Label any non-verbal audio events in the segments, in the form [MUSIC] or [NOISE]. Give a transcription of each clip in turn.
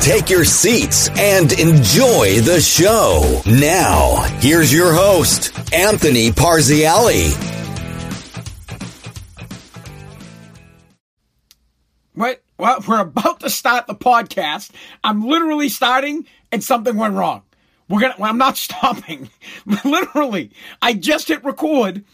Take your seats and enjoy the show. Now, here's your host, Anthony Parziale. What? Well, we're about to start the podcast. I'm literally starting and something went wrong. We're gonna, well, I'm not [LAUGHS] stopping. [LAUGHS] literally, I just hit record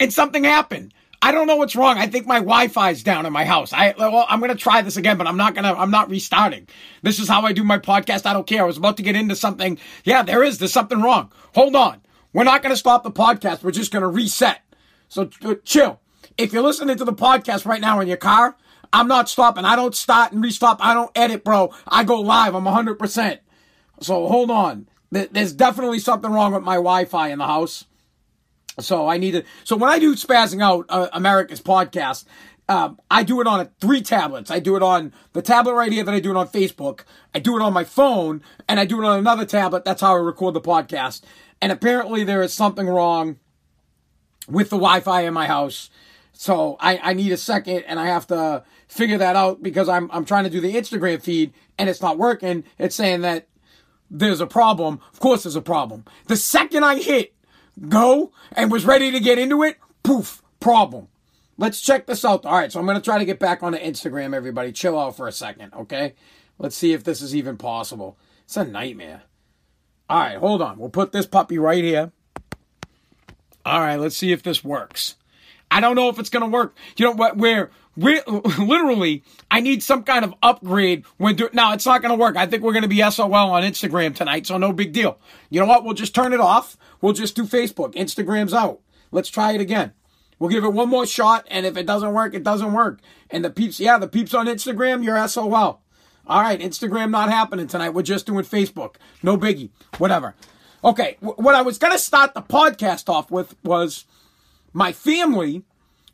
and something happened. I don't know what's wrong. I think my Wi-Fi is down in my house. I, well, I'm to try this again, but I'm not to, I'm not restarting. This is how I do my podcast. I don't care. I was about to get into something. Yeah, there is. There's something wrong. Hold on. We're not to stop the podcast. We're just to reset. So uh, chill. If you're listening to the podcast right now in your car, I'm not stopping. I don't start and restop. I don't edit, bro. I go live. I'm 100%. So hold on. There's definitely something wrong with my Wi-Fi in the house. So I need to. So when I do spazzing out uh, America's podcast, um, I do it on a, three tablets. I do it on the tablet right here that I do it on Facebook. I do it on my phone, and I do it on another tablet. That's how I record the podcast. And apparently there is something wrong with the Wi-Fi in my house. So I, I need a second, and I have to figure that out because I'm I'm trying to do the Instagram feed and it's not working. It's saying that there's a problem. Of course there's a problem. The second I hit go and was ready to get into it, poof, problem. Let's check this out. All right, so I'm going to try to get back on the Instagram everybody. Chill out for a second, okay? Let's see if this is even possible. It's a nightmare. All right, hold on. We'll put this puppy right here. All right, let's see if this works. I don't know if it's going to work. You know what? Where we, [LAUGHS] literally, I need some kind of upgrade when do, now it's not going to work. I think we're going to be SOL on Instagram tonight, so no big deal. You know what? We'll just turn it off. We'll just do Facebook. Instagram's out. Let's try it again. We'll give it one more shot, and if it doesn't work, it doesn't work. And the peeps, yeah, the peeps on Instagram, you're SOL. All right, Instagram not happening tonight. We're just doing Facebook. No biggie. Whatever. Okay, what I was going to start the podcast off with was my family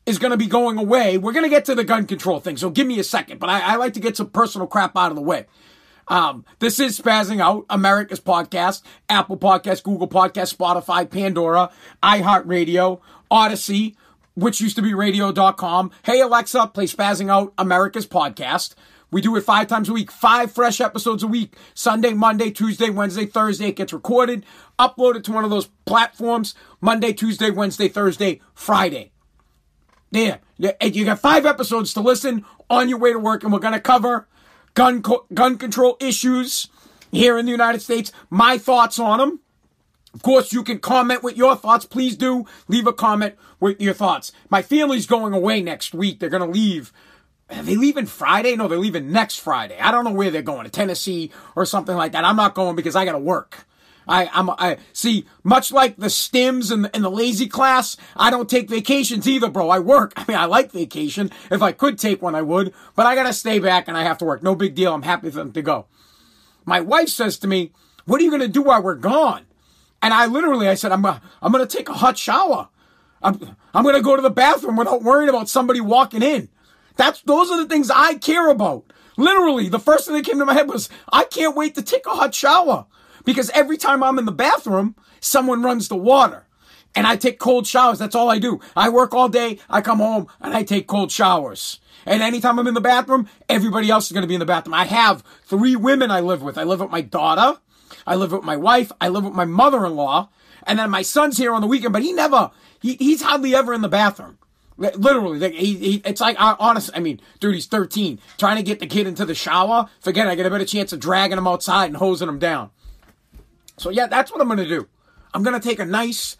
is going to be going away. We're going to get to the gun control thing, so give me a second. But I, I like to get some personal crap out of the way. Um, this is Spazzing Out, America's podcast, Apple Podcast, Google Podcast, Spotify, Pandora, iHeartRadio, Audacy, which used to be radio.com. Hey Alexa, play Spazzing Out, America's podcast. We do it five times a week, five fresh episodes a week. Sunday, Monday, Tuesday, Wednesday, Thursday. It gets recorded, uploaded to one of those platforms. Monday, Tuesday, Wednesday, Thursday, Friday. There. You got five episodes to listen on your way to work, and we're going to cover gun, co- gun control issues here in the United States, my thoughts on them. Of course, you can comment with your thoughts. Please do leave a comment with your thoughts. My family's going away next week. They're going to leave. Are they leaving Friday? No, they're leaving next Friday. I don't know where they're going, to Tennessee or something like that. I'm not going because I got to work. I, I'm, I see, much like the stims and the, and the lazy class, I don't take vacations either, bro. I work. [LAUGHS] I mean, I like vacation. If I could take one, I would, but I gotta stay back and I have to work. No big deal. I'm happy for them to go. My wife says to me, what are you gonna do while we're gone? And I literally, I said, I'm, uh, I'm gonna take a hot shower. I'm, I'm gonna go to the bathroom without worrying about somebody walking in. That's, those are the things I care about. Literally, the first thing that came to my head was, I can't wait to take a hot shower. Because every time I'm in the bathroom, someone runs the water. And I take cold showers. That's all I do. I work all day. I come home and I take cold showers. And anytime I'm in the bathroom, everybody else is going to be in the bathroom. I have three women I live with. I live with my daughter. I live with my wife. I live with my mother-in-law. And then my son's here on the weekend, but he never, he, he's hardly ever in the bathroom. Literally, like he, he, it's like, honest, I mean, dude, he's 13. Trying to get the kid into the shower, forget it, I get a better chance of dragging him outside and hosing him down. So yeah, that's what I'm to do. I'm to take a nice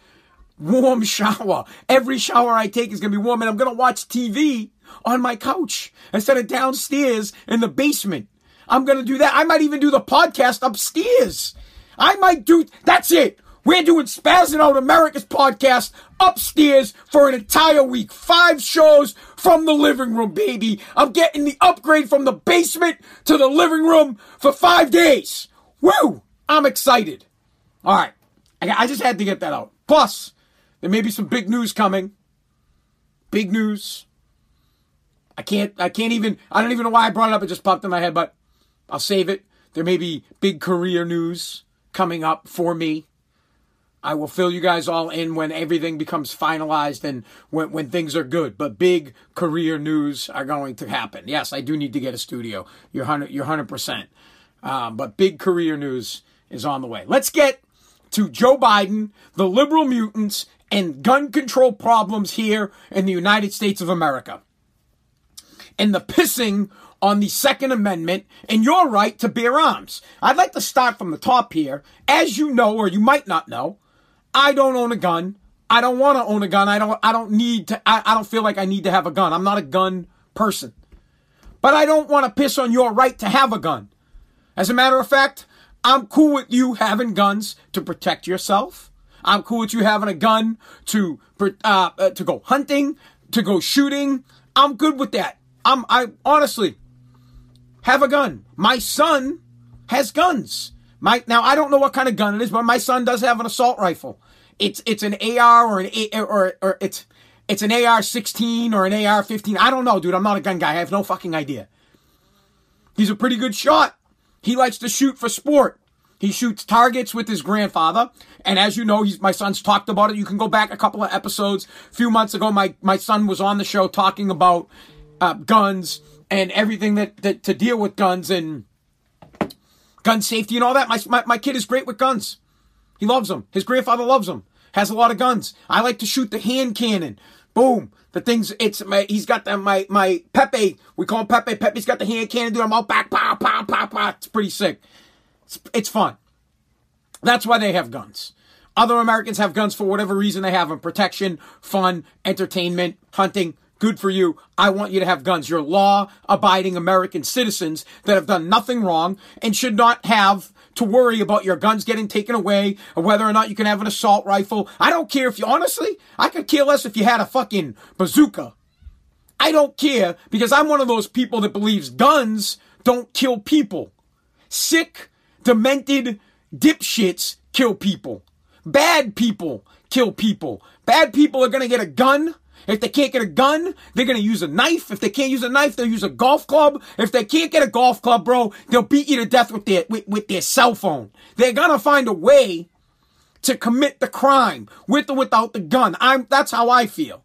warm [LAUGHS] shower. Every shower I take is to be warm and I'm to watch TV on my couch instead of downstairs in the basement. I'm to do that. I might even do the podcast upstairs. I might do, that's it. We're doing Spazzing Out America's podcast upstairs for an entire week. Five shows from the living room, baby. I'm getting the upgrade from the basement to the living room for five days. Woo! I'm excited. All right. I, just had to get that out. Plus, there may be some big news coming. Big news. I can't, I can't even, I don't even know why I brought it up. It just popped in my head, but I'll save it. There may be big career news coming up for me. I will fill you guys all in when everything becomes finalized and when, when things are good. But big career news are going to happen. Yes, I do need to get a studio. You're hundred. You're hundred percent. Um, but big career news is on the way. Let's get to Joe Biden, the liberal mutants, and gun control problems here in the United States of America. And the pissing on the Second Amendment and your right to bear arms. I'd like to start from the top here. As you know, or you might not know, I don't own a gun. I don't want to own a gun. I don't, I don't need to, I, I don't feel like I need to have a gun. I'm not a gun person. But I don't want to piss on your right to have a gun. As a matter of fact, I'm cool with you having guns to protect yourself. I'm cool with you having a gun to uh, uh, to go hunting, to go shooting. I'm good with that. I'm I honestly have a gun. My son has guns. My now I don't know what kind of gun it is, but my son does have an assault rifle. It's it's an AR or an A, or or it's it's an AR-16 or an AR-15. I don't know, dude. I'm not a gun guy. I have no fucking idea. He's a pretty good shot. He likes to shoot for sport. He shoots targets with his grandfather. And as you know, he's, my son's talked about it. You can go back a couple of episodes. A few months ago, my, my son was on the show talking about uh, guns and everything that, that to deal with guns and gun safety and all that. My, my, my kid is great with guns. He loves them. His grandfather loves them. Has a lot of guns. I like to shoot the hand cannon. Boom. The things, it's, my, he's got the, my, my Pepe, we call him Pepe. Pepe's got the hand cannon, dude. I'm all back, pow, pow, pow, pow. It's pretty sick. It's, it's fun. That's why they have guns. Other Americans have guns for whatever reason they have them. Protection, fun, entertainment, hunting. Good for you. I want you to have guns. You're law abiding American citizens that have done nothing wrong and should not have to worry about your guns getting taken away or whether or not you can have an assault rifle. I don't care if you, honestly, I could care less if you had a fucking bazooka. I don't care because I'm one of those people that believes guns don't kill people. Sick, demented dipshits kill people. Bad people kill people. Bad people are gonna get a gun if they can't get a gun, they're gonna use a knife. If they can't use a knife, they'll use a golf club. If they can't get a golf club, bro, they'll beat you to death with their with, with their cell phone. They're gonna find a way to commit the crime with or without the gun. I'm that's how I feel.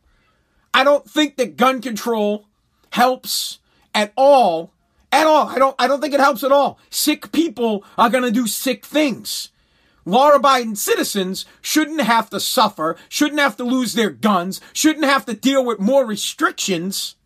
I don't think that gun control helps at all. At all. I don't I don't think it helps at all. Sick people are gonna do sick things law abiding citizens shouldn't have to suffer, shouldn't have to lose their guns, shouldn't have to deal with more restrictions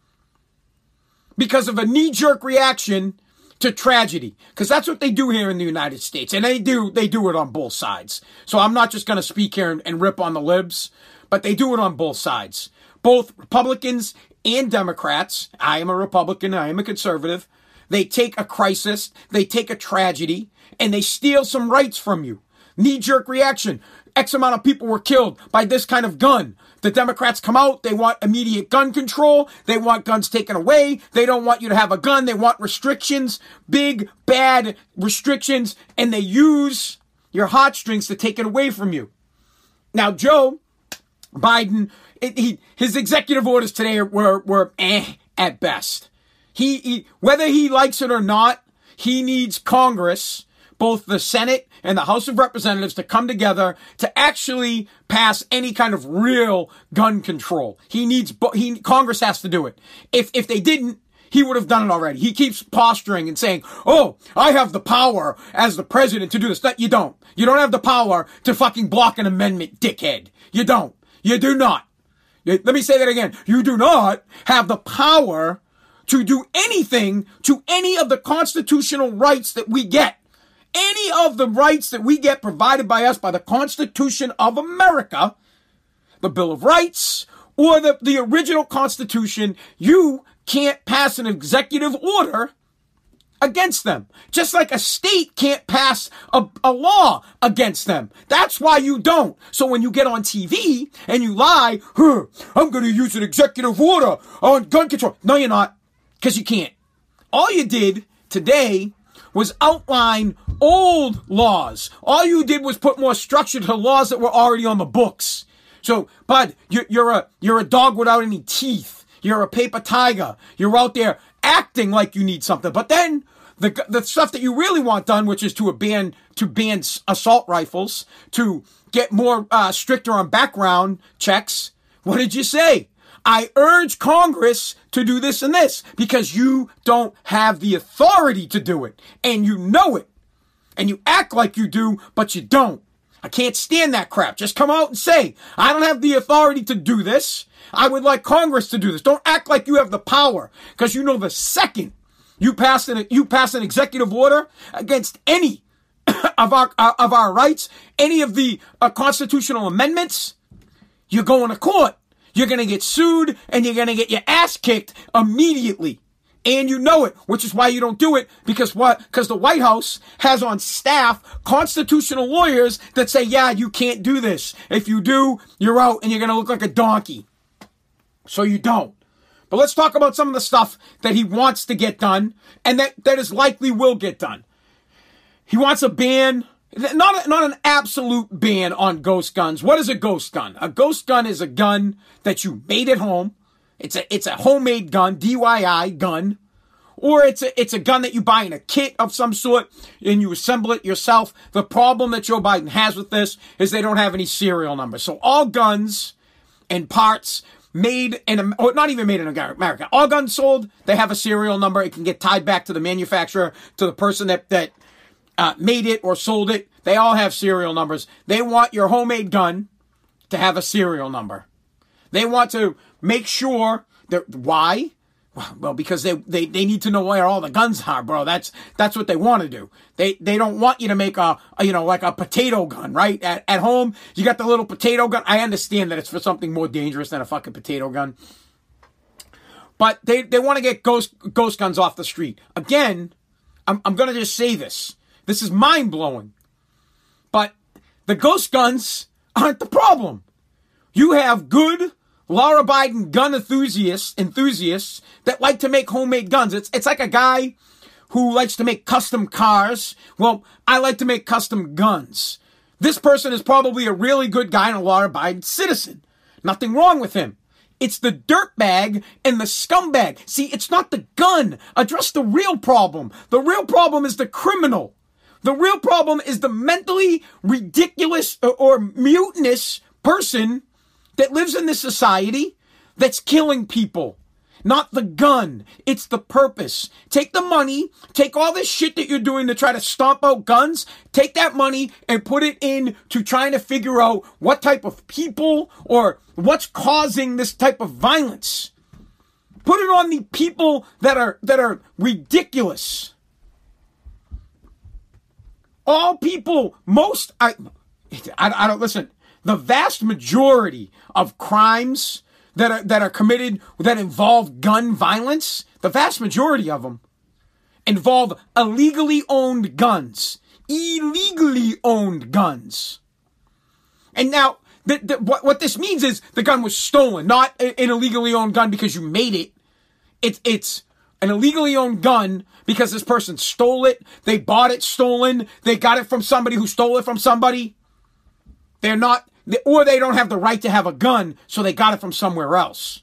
because of a knee jerk reaction to tragedy. Because that's what they do here in the United States. And they do, they do it on both sides. So I'm not just going to speak here and, and rip on the libs, but they do it on both sides. Both Republicans and Democrats. I am a Republican. I am a conservative. They take a crisis, they take a tragedy, and they steal some rights from you knee jerk reaction. X amount of people were killed by this kind of gun. The Democrats come out. They want immediate gun control. They want guns taken away. They don't want you to have a gun. They want restrictions, big, bad restrictions, and they use your hot heartstrings to take it away from you. Now, Joe Biden, it, he, his executive orders today were, were eh at best. He, he, whether he likes it or not, he needs Congress, both the Senate and the House of Representatives to come together to actually pass any kind of real gun control. He needs, he, Congress has to do it. If, if they didn't, he would have done it already. He keeps posturing and saying, Oh, I have the power as the president to do this. That you don't. You don't have the power to fucking block an amendment, dickhead. You don't. You do not. Let me say that again. You do not have the power to do anything to any of the constitutional rights that we get any of the rights that we get provided by us by the Constitution of America, the Bill of Rights, or the, the original Constitution, you can't pass an executive order against them. Just like a state can't pass a, a, law against them. That's why you don't. So when you get on TV and you lie, huh, I'm going to use an executive order on gun control. No, you're not. Because you can't. All you did today was outline old laws. All you did was put more structure to laws that were already on the books. So, bud, you're, a you're a dog without any teeth. You're a paper tiger. You're out there acting like you need something, but then the the stuff that you really want done, which is to ban to ban assault rifles, to get more uh, stricter on background checks. What did you say? I urge Congress to do this and this because you don't have the authority to do it. And you know it. And you act like you do, but you don't. I can't stand that crap. Just come out and say, I don't have the authority to do this. I would like Congress to do this. Don't act like you have the power because you know the second you pass an, you pass an executive order against any [COUGHS] of our, uh, of our rights, any of the uh, constitutional amendments, you're going to court. You're going to get sued and you're going to get your ass kicked immediately. And you know it, which is why you don't do it because what? Because the White House has on staff constitutional lawyers that say, yeah, you can't do this. If you do, you're out and you're going to look like a donkey. So you don't. But let's talk about some of the stuff that he wants to get done and that, that is likely will get done. He wants a ban not a, not an absolute ban on ghost guns. What is a ghost gun? A ghost gun is a gun that you made at home. It's a it's a homemade gun, DIY gun, or it's a it's a gun that you buy in a kit of some sort and you assemble it yourself. The problem that Joe Biden has with this is they don't have any serial numbers. So all guns and parts made in or not even made in America, all guns sold, they have a serial number. It can get tied back to the manufacturer, to the person that that uh, made it or sold it. They all have serial numbers. They want your homemade gun to have a serial number. They want to make sure that why? Well, because they, they, they need to know where all the guns are, bro. That's that's what they want to do. They they don't want you to make a, a, you know like a potato gun, right? At at home, you got the little potato gun. I understand that it's for something more dangerous than a fucking potato gun. But they, they want to get ghost ghost guns off the street. Again, I'm I'm gonna just say this. This is mind blowing. But the ghost guns aren't the problem. You have good Laura Biden gun enthusiasts, enthusiasts that like to make homemade guns. It's, it's like a guy who likes to make custom cars. Well, I like to make custom guns. This person is probably a really good guy and a Laura Biden citizen. Nothing wrong with him. It's the dirtbag and the scumbag. See, it's not the gun. Address the real problem. The real problem is the criminal. The real problem is the mentally ridiculous or, or mutinous person that lives in this society that's killing people. Not the gun. It's the purpose. Take the money, take all this shit that you're doing to try to stomp out guns, take that money and put it in to trying to figure out what type of people or what's causing this type of violence. Put it on the people that are that are ridiculous all people, most, I, I, I don't listen. The vast majority of crimes that are that are committed that involve gun violence, the vast majority of them involve illegally owned guns, illegally owned guns. And now, the, the, what, what this means is the gun was stolen, not an illegally owned gun because you made it. It's it's an illegally owned gun because this person stole it. They bought it stolen. They got it from somebody who stole it from somebody. They're not, or they don't have the right to have a gun, so they got it from somewhere else.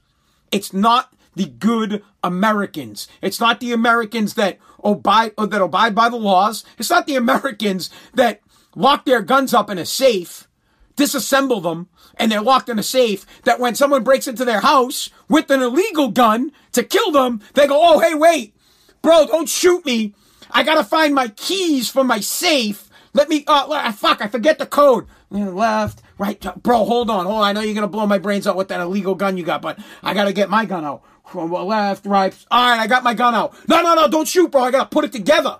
It's not the good Americans. It's not the Americans that abide, that abide by the laws. It's not the Americans that lock their guns up in a safe, disassemble them, and they're locked in a safe that when someone breaks into their house with an illegal gun to kill them, they go, oh, hey, wait, bro, don't shoot me. I gotta find my keys for my safe. Let me, uh, fuck, I forget the code. Left, right, bro, hold on, hold on. I know you're gonna blow my brains out with that illegal gun you got, but I gotta get my gun out. From left, right. All right, I got my gun out. No, no, no, don't shoot, bro. I gotta put it together.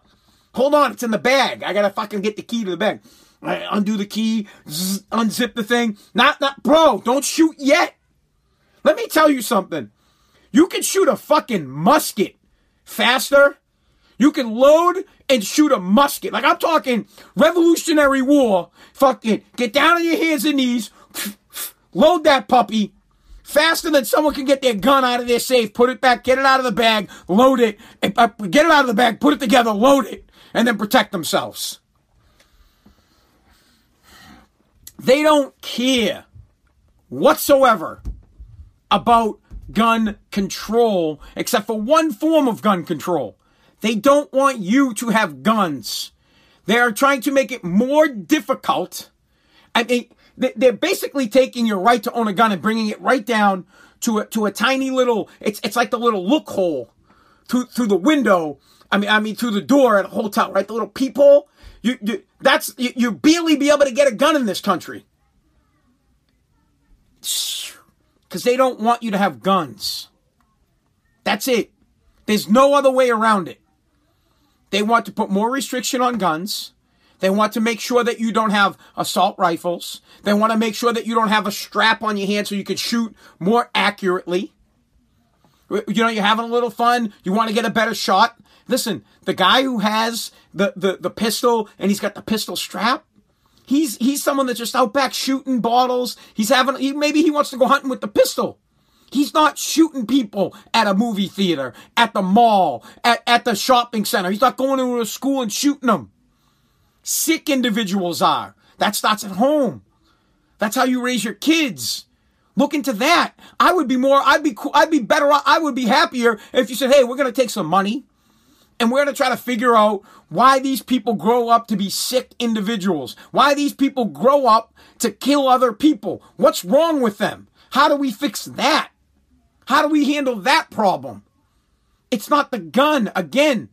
Hold on, it's in the bag. I gotta fucking get the key to the bag. I undo the key, zzz, unzip the thing. Not, not, bro, don't shoot yet. Let me tell you something. You can shoot a fucking musket faster. You can load and shoot a musket. Like I'm talking Revolutionary War. Fucking get down on your hands and knees, [SNIFFS] load that puppy. Faster than someone can get their gun out of their safe, put it back, get it out of the bag, load it, eh, uh, get it out of the bag, put it together, load it, and then protect themselves. They don't care whatsoever about gun control, except for one form of gun control, they don't want you to have guns. They are trying to make it more difficult. I mean, they're basically taking your right to own a gun and bringing it right down to a, to a tiny little, it's, it's like the little loophole through, through the window. I mean, I mean, through the door at a hotel, right? The little peephole. You, you, that's, you, you barely be able to get a gun in this country. Because they don't want you to have guns. That's it. There's no other way around it. They want to put more restriction on guns. They want to make sure that you don't have assault rifles. They want to make sure that you don't have a strap on your hand so you can shoot more accurately. You know, you're having a little fun. You want to get a better shot. Listen, the guy who has the, the, the pistol and he's got the pistol strap, he's, he's someone that's just out back shooting bottles. He's having, he, maybe he wants to go hunting with the pistol. He's not shooting people at a movie theater, at the mall, at, at the shopping center. He's not going into a school and shooting them. Sick individuals are. That starts at home. That's how you raise your kids. Look into that. I would be more, I'd be, I'd be better, off. I would be happier if you said, hey, we're going to take some money and we're going to try to figure out why these people grow up to be sick individuals. Why these people grow up to kill other people. What's wrong with them? How do we fix that? How do we handle that problem? It's not the gun. Again,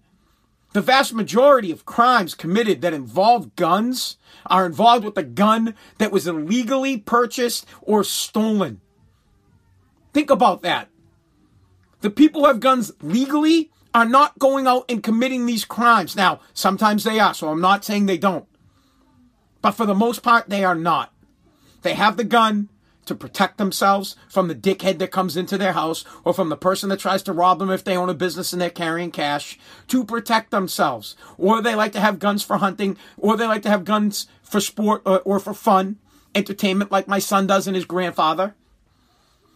the vast majority of crimes committed that involve guns are involved with a gun that was illegally purchased or stolen. Think about that. The people who have guns legally are not going out and committing these crimes. Now, sometimes they are, so I'm not saying they don't. But for the most part, they are not. They have the gun, to protect themselves from the dickhead that comes into their house or from the person that tries to rob them if they own a business and they're carrying cash to protect themselves. Or they like to have guns for hunting, or they like to have guns for sport or, or for fun, entertainment like my son does and his grandfather.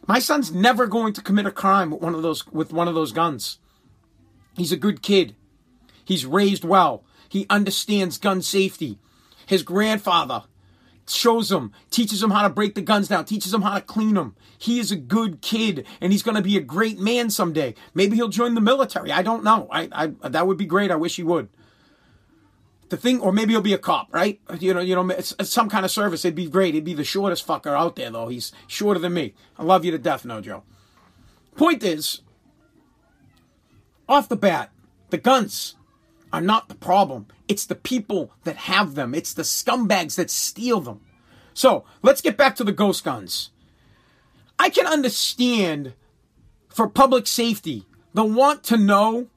My son's never going to commit a crime with one of those with one of those guns. He's a good kid. He's raised well. He understands gun safety. His grandfather shows him, teaches him how to break the guns down, teaches him how to clean them. He is a good kid and he's going to be a great man someday. Maybe he'll join the military. I don't know. I, I, that would be great. I wish he would. The thing, or maybe he'll be a cop, right? You know, you know, it's, it's some kind of service. It'd be great. He'd be the shortest fucker out there, though. He's shorter than me. I love you to death, no Joe. Point is, off the bat, the guns are not the problem. It's the people that have them. It's the scumbags that steal them. So let's get back to the ghost guns. I can understand for public safety the want to know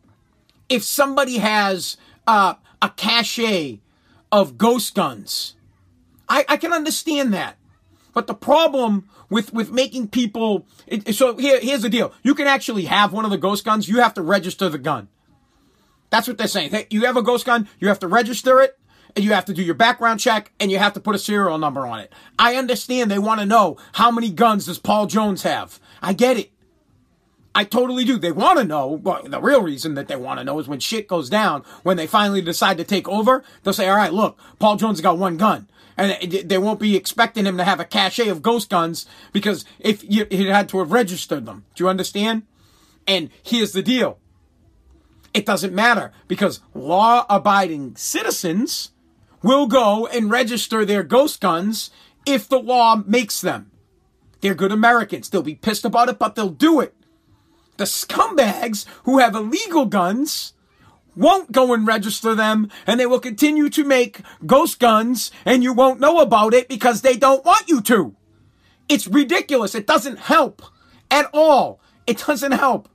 if somebody has uh, a cache of ghost guns. I, I can understand that. But the problem with, with making people, it, so here, here's the deal. You can actually have one of the ghost guns. You have to register the gun. That's what they're saying. Hey, You have a ghost gun, you have to register it, and you have to do your background check, and you have to put a serial number on it. I understand they want to know how many guns does Paul Jones have. I get it. I totally do. They want to know, but the real reason that they want to know is when shit goes down, when they finally decide to take over, they'll say, all right, look, Paul Jones got one gun. And they won't be expecting him to have a cache of ghost guns because if he had to have registered them. Do you understand? And here's the deal. It doesn't matter because law abiding citizens will go and register their ghost guns if the law makes them. They're good Americans. They'll be pissed about it, but they'll do it. The scumbags who have illegal guns won't go and register them and they will continue to make ghost guns and you won't know about it because they don't want you to. It's ridiculous. It doesn't help at all. It doesn't help.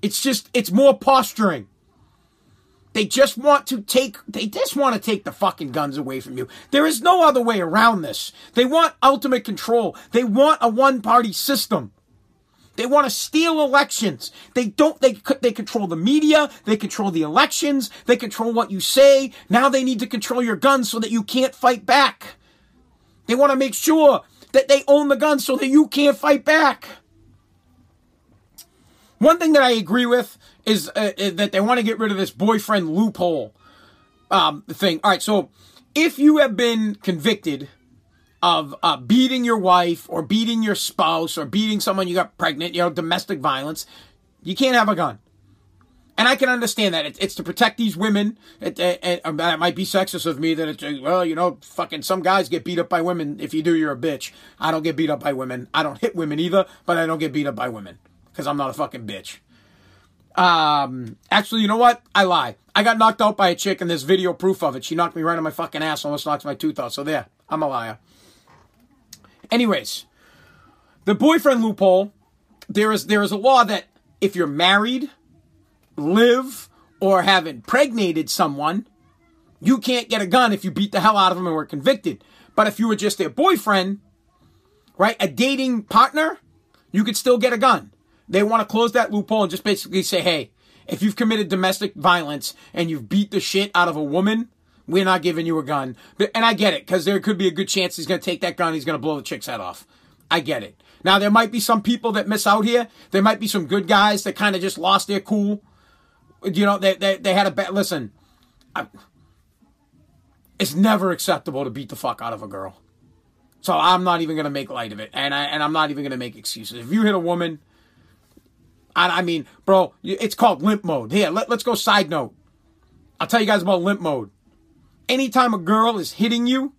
It's just, it's more posturing. They just want to take, they just want to take the fucking guns away from you. There is no other way around this. They want ultimate control. They want a one party system. They want to steal elections. They don't, they, they control the media. They control the elections. They control what you say. Now they need to control your guns so that you can't fight back. They want to make sure that they own the guns so that you can't fight back. One thing that I agree with is, uh, uh, that they want to get rid of this boyfriend loophole um, thing. All right, so if you have been convicted of uh, beating your wife or beating your spouse or beating someone you got pregnant, you know, domestic violence, you can't have a gun. And I can understand that. it's to protect these women. It, it, it, it, might be sexist of me that it's, well, you know, fucking some guys get beat up by women. If you do, you're a bitch. I don't get beat up by women. I don't hit women either, but I don't get beat up by women because I'm not a fucking bitch. Um, actually, you know what? I lie. I got knocked out by a chick and there's video proof of it. She knocked me right on my fucking ass, almost knocked my tooth out. So there, I'm a liar. Anyways, the boyfriend loophole. There is there is a law that if you're married, live, or have impregnated someone, you can't get a gun if you beat the hell out of them and were convicted. But if you were just their boyfriend, right, a dating partner, you could still get a gun. They want to close that loophole and just basically say, hey, if you've committed domestic violence and you've beat the shit out of a woman, we're not giving you a gun. And I get it, because there could be a good chance he's going to take that gun, he's going to blow the chick's head off. I get it. Now, there might be some people that miss out here. There might be some good guys that kind of just lost their cool. You know, they, they, they had a bad. Listen, I, it's never acceptable to beat the fuck out of a girl. So I'm not even going to make light of it. And, I, and I'm not even going to make excuses. If you hit a woman, I, I mean, bro, it's called limp mode. Here, let, let's go side note. I'll tell you guys about limp mode. Anytime a girl is hitting you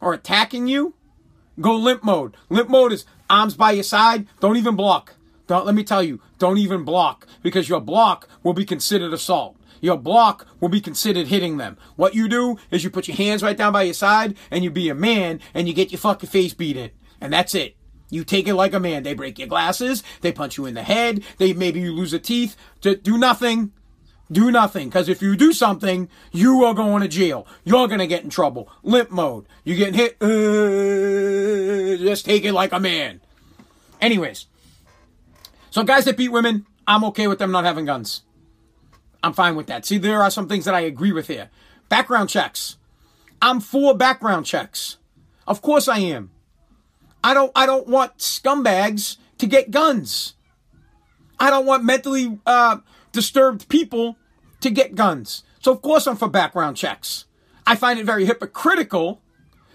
or attacking you, go limp mode. Limp mode is arms by your side. Don't even block. Don't, let me tell you, don't even block because your block will be considered assault. Your block will be considered hitting them. What you do is you put your hands right down by your side and you be a man and you get your fucking face beat in. And that's it. You take it like a man. They break your glasses. They punch you in the head. They maybe you lose a teeth. To Do nothing. Do nothing. Because if you do something, you are going to jail. You're going to get in trouble. Limp mode. You getting hit. Uh, just take it like a man. Anyways. So guys that beat women, I'm okay with them not having guns. I'm fine with that. See, there are some things that I agree with here. Background checks. I'm for background checks. Of course I am. I don't I don't want scumbags to get guns. I don't want mentally uh, disturbed people to get guns. So of course I'm for background checks. I find it very hypocritical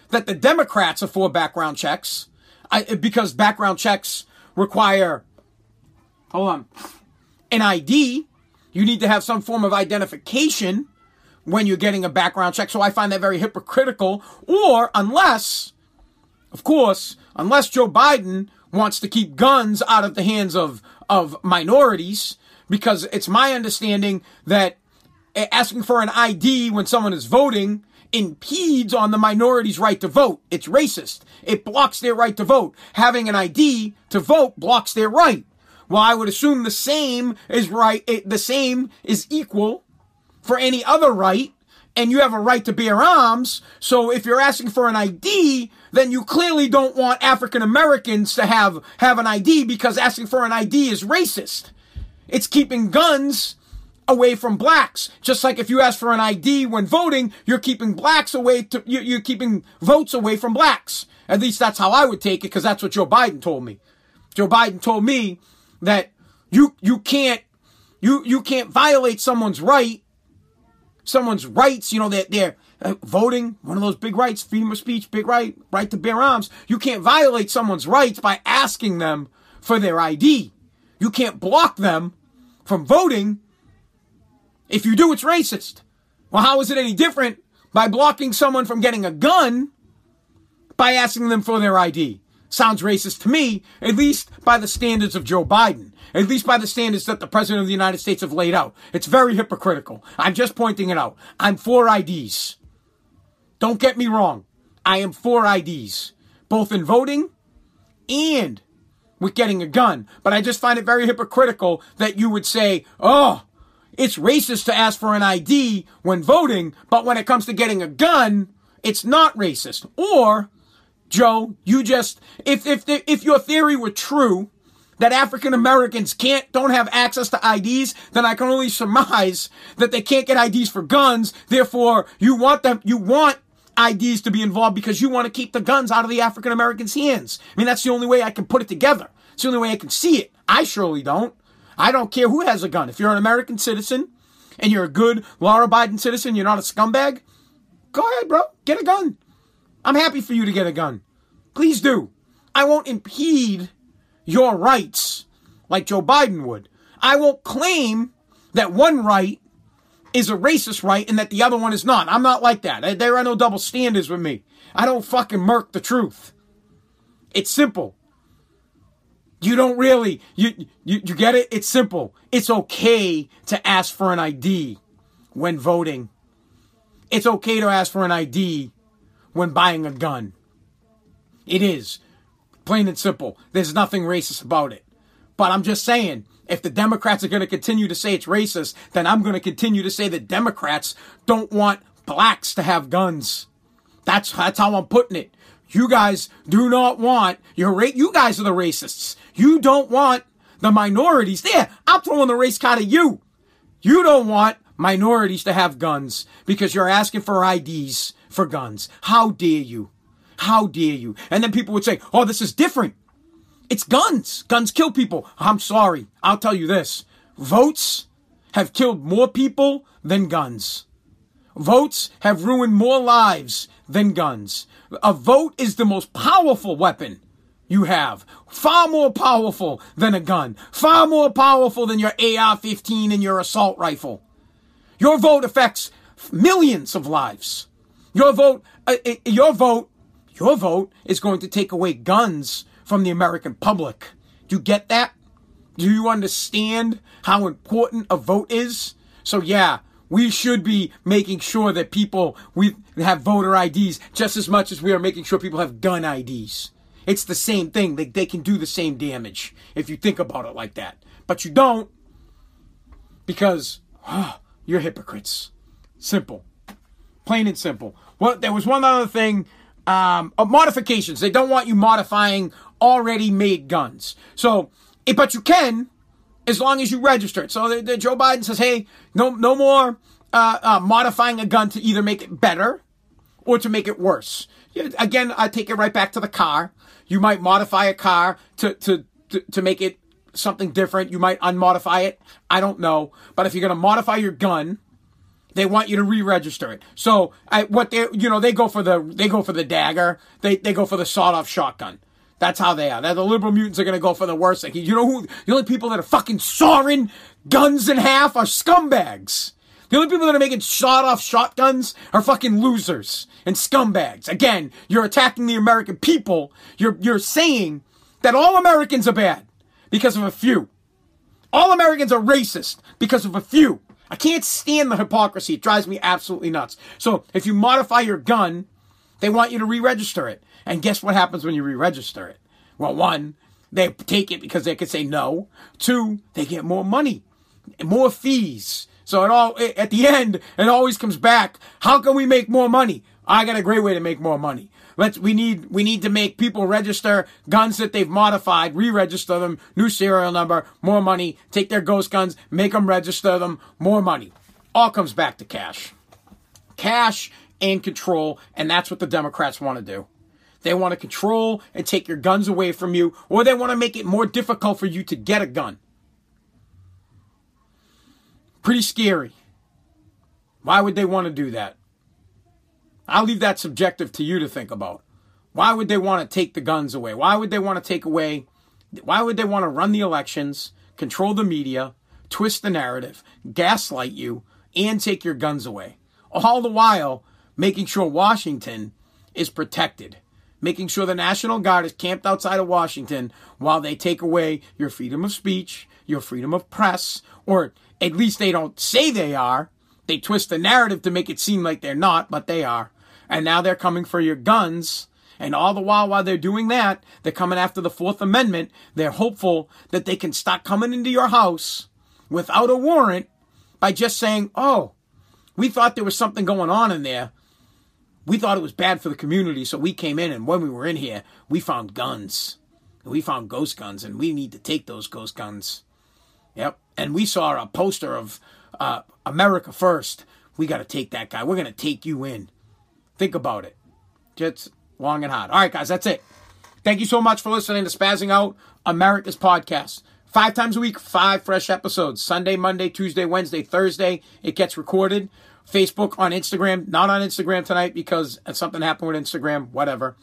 that the Democrats are for background checks I, because background checks require hold on an ID. You need to have some form of identification when you're getting a background check. So I find that very hypocritical. Or unless, of course, unless Joe Biden wants to keep guns out of the hands of, of minorities, because it's my understanding that asking for an ID when someone is voting impedes on the minority's right to vote. It's racist. It blocks their right to vote. Having an ID to vote blocks their right. Well, I would assume the same is right, eh, the same is equal for any other right and you have a right to bear arms. So if you're asking for an ID, then you clearly don't want African Americans to have, have an ID because asking for an ID is racist. It's keeping guns away from blacks. Just like if you ask for an ID when voting, you're keeping blacks away to, you're keeping votes away from blacks. At least that's how I would take it because that's what Joe Biden told me. Joe Biden told me that you, you can't, you, you can't violate someone's right someone's rights, you know, they're, they're uh, voting, one of those big rights, freedom of speech, big right, right to bear arms. You can't violate someone's rights by asking them for their ID. You can't block them from voting. If you do, it's racist. Well, how is it any different by blocking someone from getting a gun by asking them for their ID? Sounds racist to me, at least by the standards of Joe Biden at least by the standards that the President of the United States have laid out. It's very hypocritical. I'm just pointing it out. I'm for IDs. Don't get me wrong. I am for IDs, both in voting and with getting a gun. But I just find it very hypocritical that you would say, oh, it's racist to ask for an ID when voting, but when it comes to getting a gun, it's not racist. Or, Joe, you just, if, if, if your theory were true, that African Americans can't, don't have access to IDs, then I can only surmise that they can't get IDs for guns. Therefore, you want them, you want IDs to be involved because you want to keep the guns out of the African Americans' hands. I mean, that's the only way I can put it together. It's the only way I can see it. I surely don't. I don't care who has a gun. If you're an American citizen and you're a good law abiding citizen, you're not a scumbag, go ahead, bro. Get a gun. I'm happy for you to get a gun. Please do. I won't impede your rights like Joe Biden would. I won't claim that one right is a racist right and that the other one is not. I'm not like that. There are no double standards with me. I don't fucking murk the truth. It's simple. You don't really you, you you get it? It's simple. It's okay to ask for an ID when voting. It's okay to ask for an ID when buying a gun. It is. Plain and simple. There's nothing racist about it. But I'm just saying, if the Democrats are going to continue to say it's racist, then I'm going to continue to say that Democrats don't want blacks to have guns. That's that's how I'm putting it. You guys do not want your ra- you guys are the racists. You don't want the minorities. There, I'm throwing the race card at you. You don't want minorities to have guns because you're asking for IDs for guns. How dare you? How dare you? And then people would say, "Oh, this is different." It's guns. Guns kill people. I'm sorry. I'll tell you this. Votes have killed more people than guns. Votes have ruined more lives than guns. A vote is the most powerful weapon you have. Far more powerful than a gun. Far more powerful than your AR 15 and your assault rifle. Your vote affects millions of lives. Your vote, uh, uh your vote, your vote is going to take away guns from the American public. Do you get that? Do you understand how important a vote is? So yeah, we should be making sure that people we have voter IDs just as much as we are making sure people have gun IDs. It's the same thing. They, they can do the same damage if you think about it like that. But you don't because oh, [SIGHS] you're hypocrites. Simple. Plain and simple. Well, there was one other thing. Um, uh, modifications. They don't want you modifying already made guns. So, eh, but you can as long as you register it. So the, the Joe Biden says, hey, no, no more uh, uh, modifying a gun to either make it better or to make it worse. Again, I take it right back to the car. You might modify a car to, to, to, to make it something different. You might unmodify it. I don't know. But if you're going to modify your gun, they want you to re-register it. So I, what they, you know, they go for the, they go for the dagger. They, they go for the sawed-off shotgun. That's how they are. They're the liberal mutants are going to go for the worst thing. You know who? The only people that are fucking sawing guns in half are scumbags. The only people that are making shot off shotguns are fucking losers and scumbags. Again, you're attacking the American people. You're, you're saying that all Americans are bad because of a few. All Americans are racist because of a few. I can't stand the hypocrisy. It drives me absolutely nuts. So if you modify your gun, they want you to re-register it. And guess what happens when you re-register it? Well, one, they take it because they can say no. Two, they get more money, more fees. So it all at the end, it always comes back. How can we make more money? I got a great way to make more money. Let's we need we need to make people register guns that they've modified, re-register them, new serial number, more money. Take their ghost guns, make them register them, more money. All comes back to cash, cash and control, and that's what the Democrats want to do. They want to control and take your guns away from you, or they want to make it more difficult for you to get a gun. Pretty scary. Why would they want to do that? I'll leave that subjective to you to think about. Why would they want to take the guns away? Why would they want to take away? Why would they want to run the elections, control the media, twist the narrative, gaslight you, and take your guns away? All the while making sure Washington is protected making sure the National Guard is camped outside of Washington while they take away your freedom of speech, your freedom of press, or at least they don't say they are. They twist the narrative to make it seem like they're not, but they are. And now they're coming for your guns. And all the while, while they're doing that, they're coming after the Fourth Amendment. They're hopeful that they can stop coming into your house without a warrant by just saying, oh, we thought there was something going on in there we thought it was bad for the community, so we came in, and when we were in here, we found guns. We found ghost guns, and we need to take those ghost guns. Yep. And we saw a poster of uh, America First. We got to take that guy. We're going to take you in. Think about it. Just long and hard. All right, guys, that's it. Thank you so much for listening to Spazzing Out, America's podcast. Five times a week, five fresh episodes. Sunday, Monday, Tuesday, Wednesday, Thursday. It gets recorded. Facebook, on Instagram. Not on Instagram tonight because something happened with Instagram, whatever.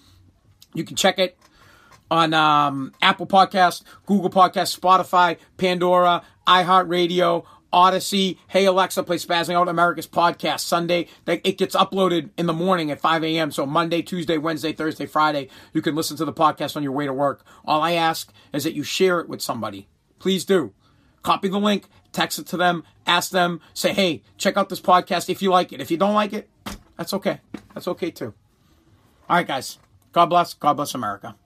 You can check it on um, Apple Podcast, Google Podcast, Spotify, Pandora, iHeartRadio, Audacy. Hey Alexa, play Spazzing Out America's podcast Sunday. It gets uploaded in the morning at 5 a.m. So Monday, Tuesday, Wednesday, Thursday, Friday, you can listen to the podcast on your way to work. All I ask is that you share it with somebody. Please do. Copy the link, text it to them, ask them, say, hey, check out this podcast if you like it. If you don't like it, that's okay. That's okay too. All right, guys. God bless. God bless America.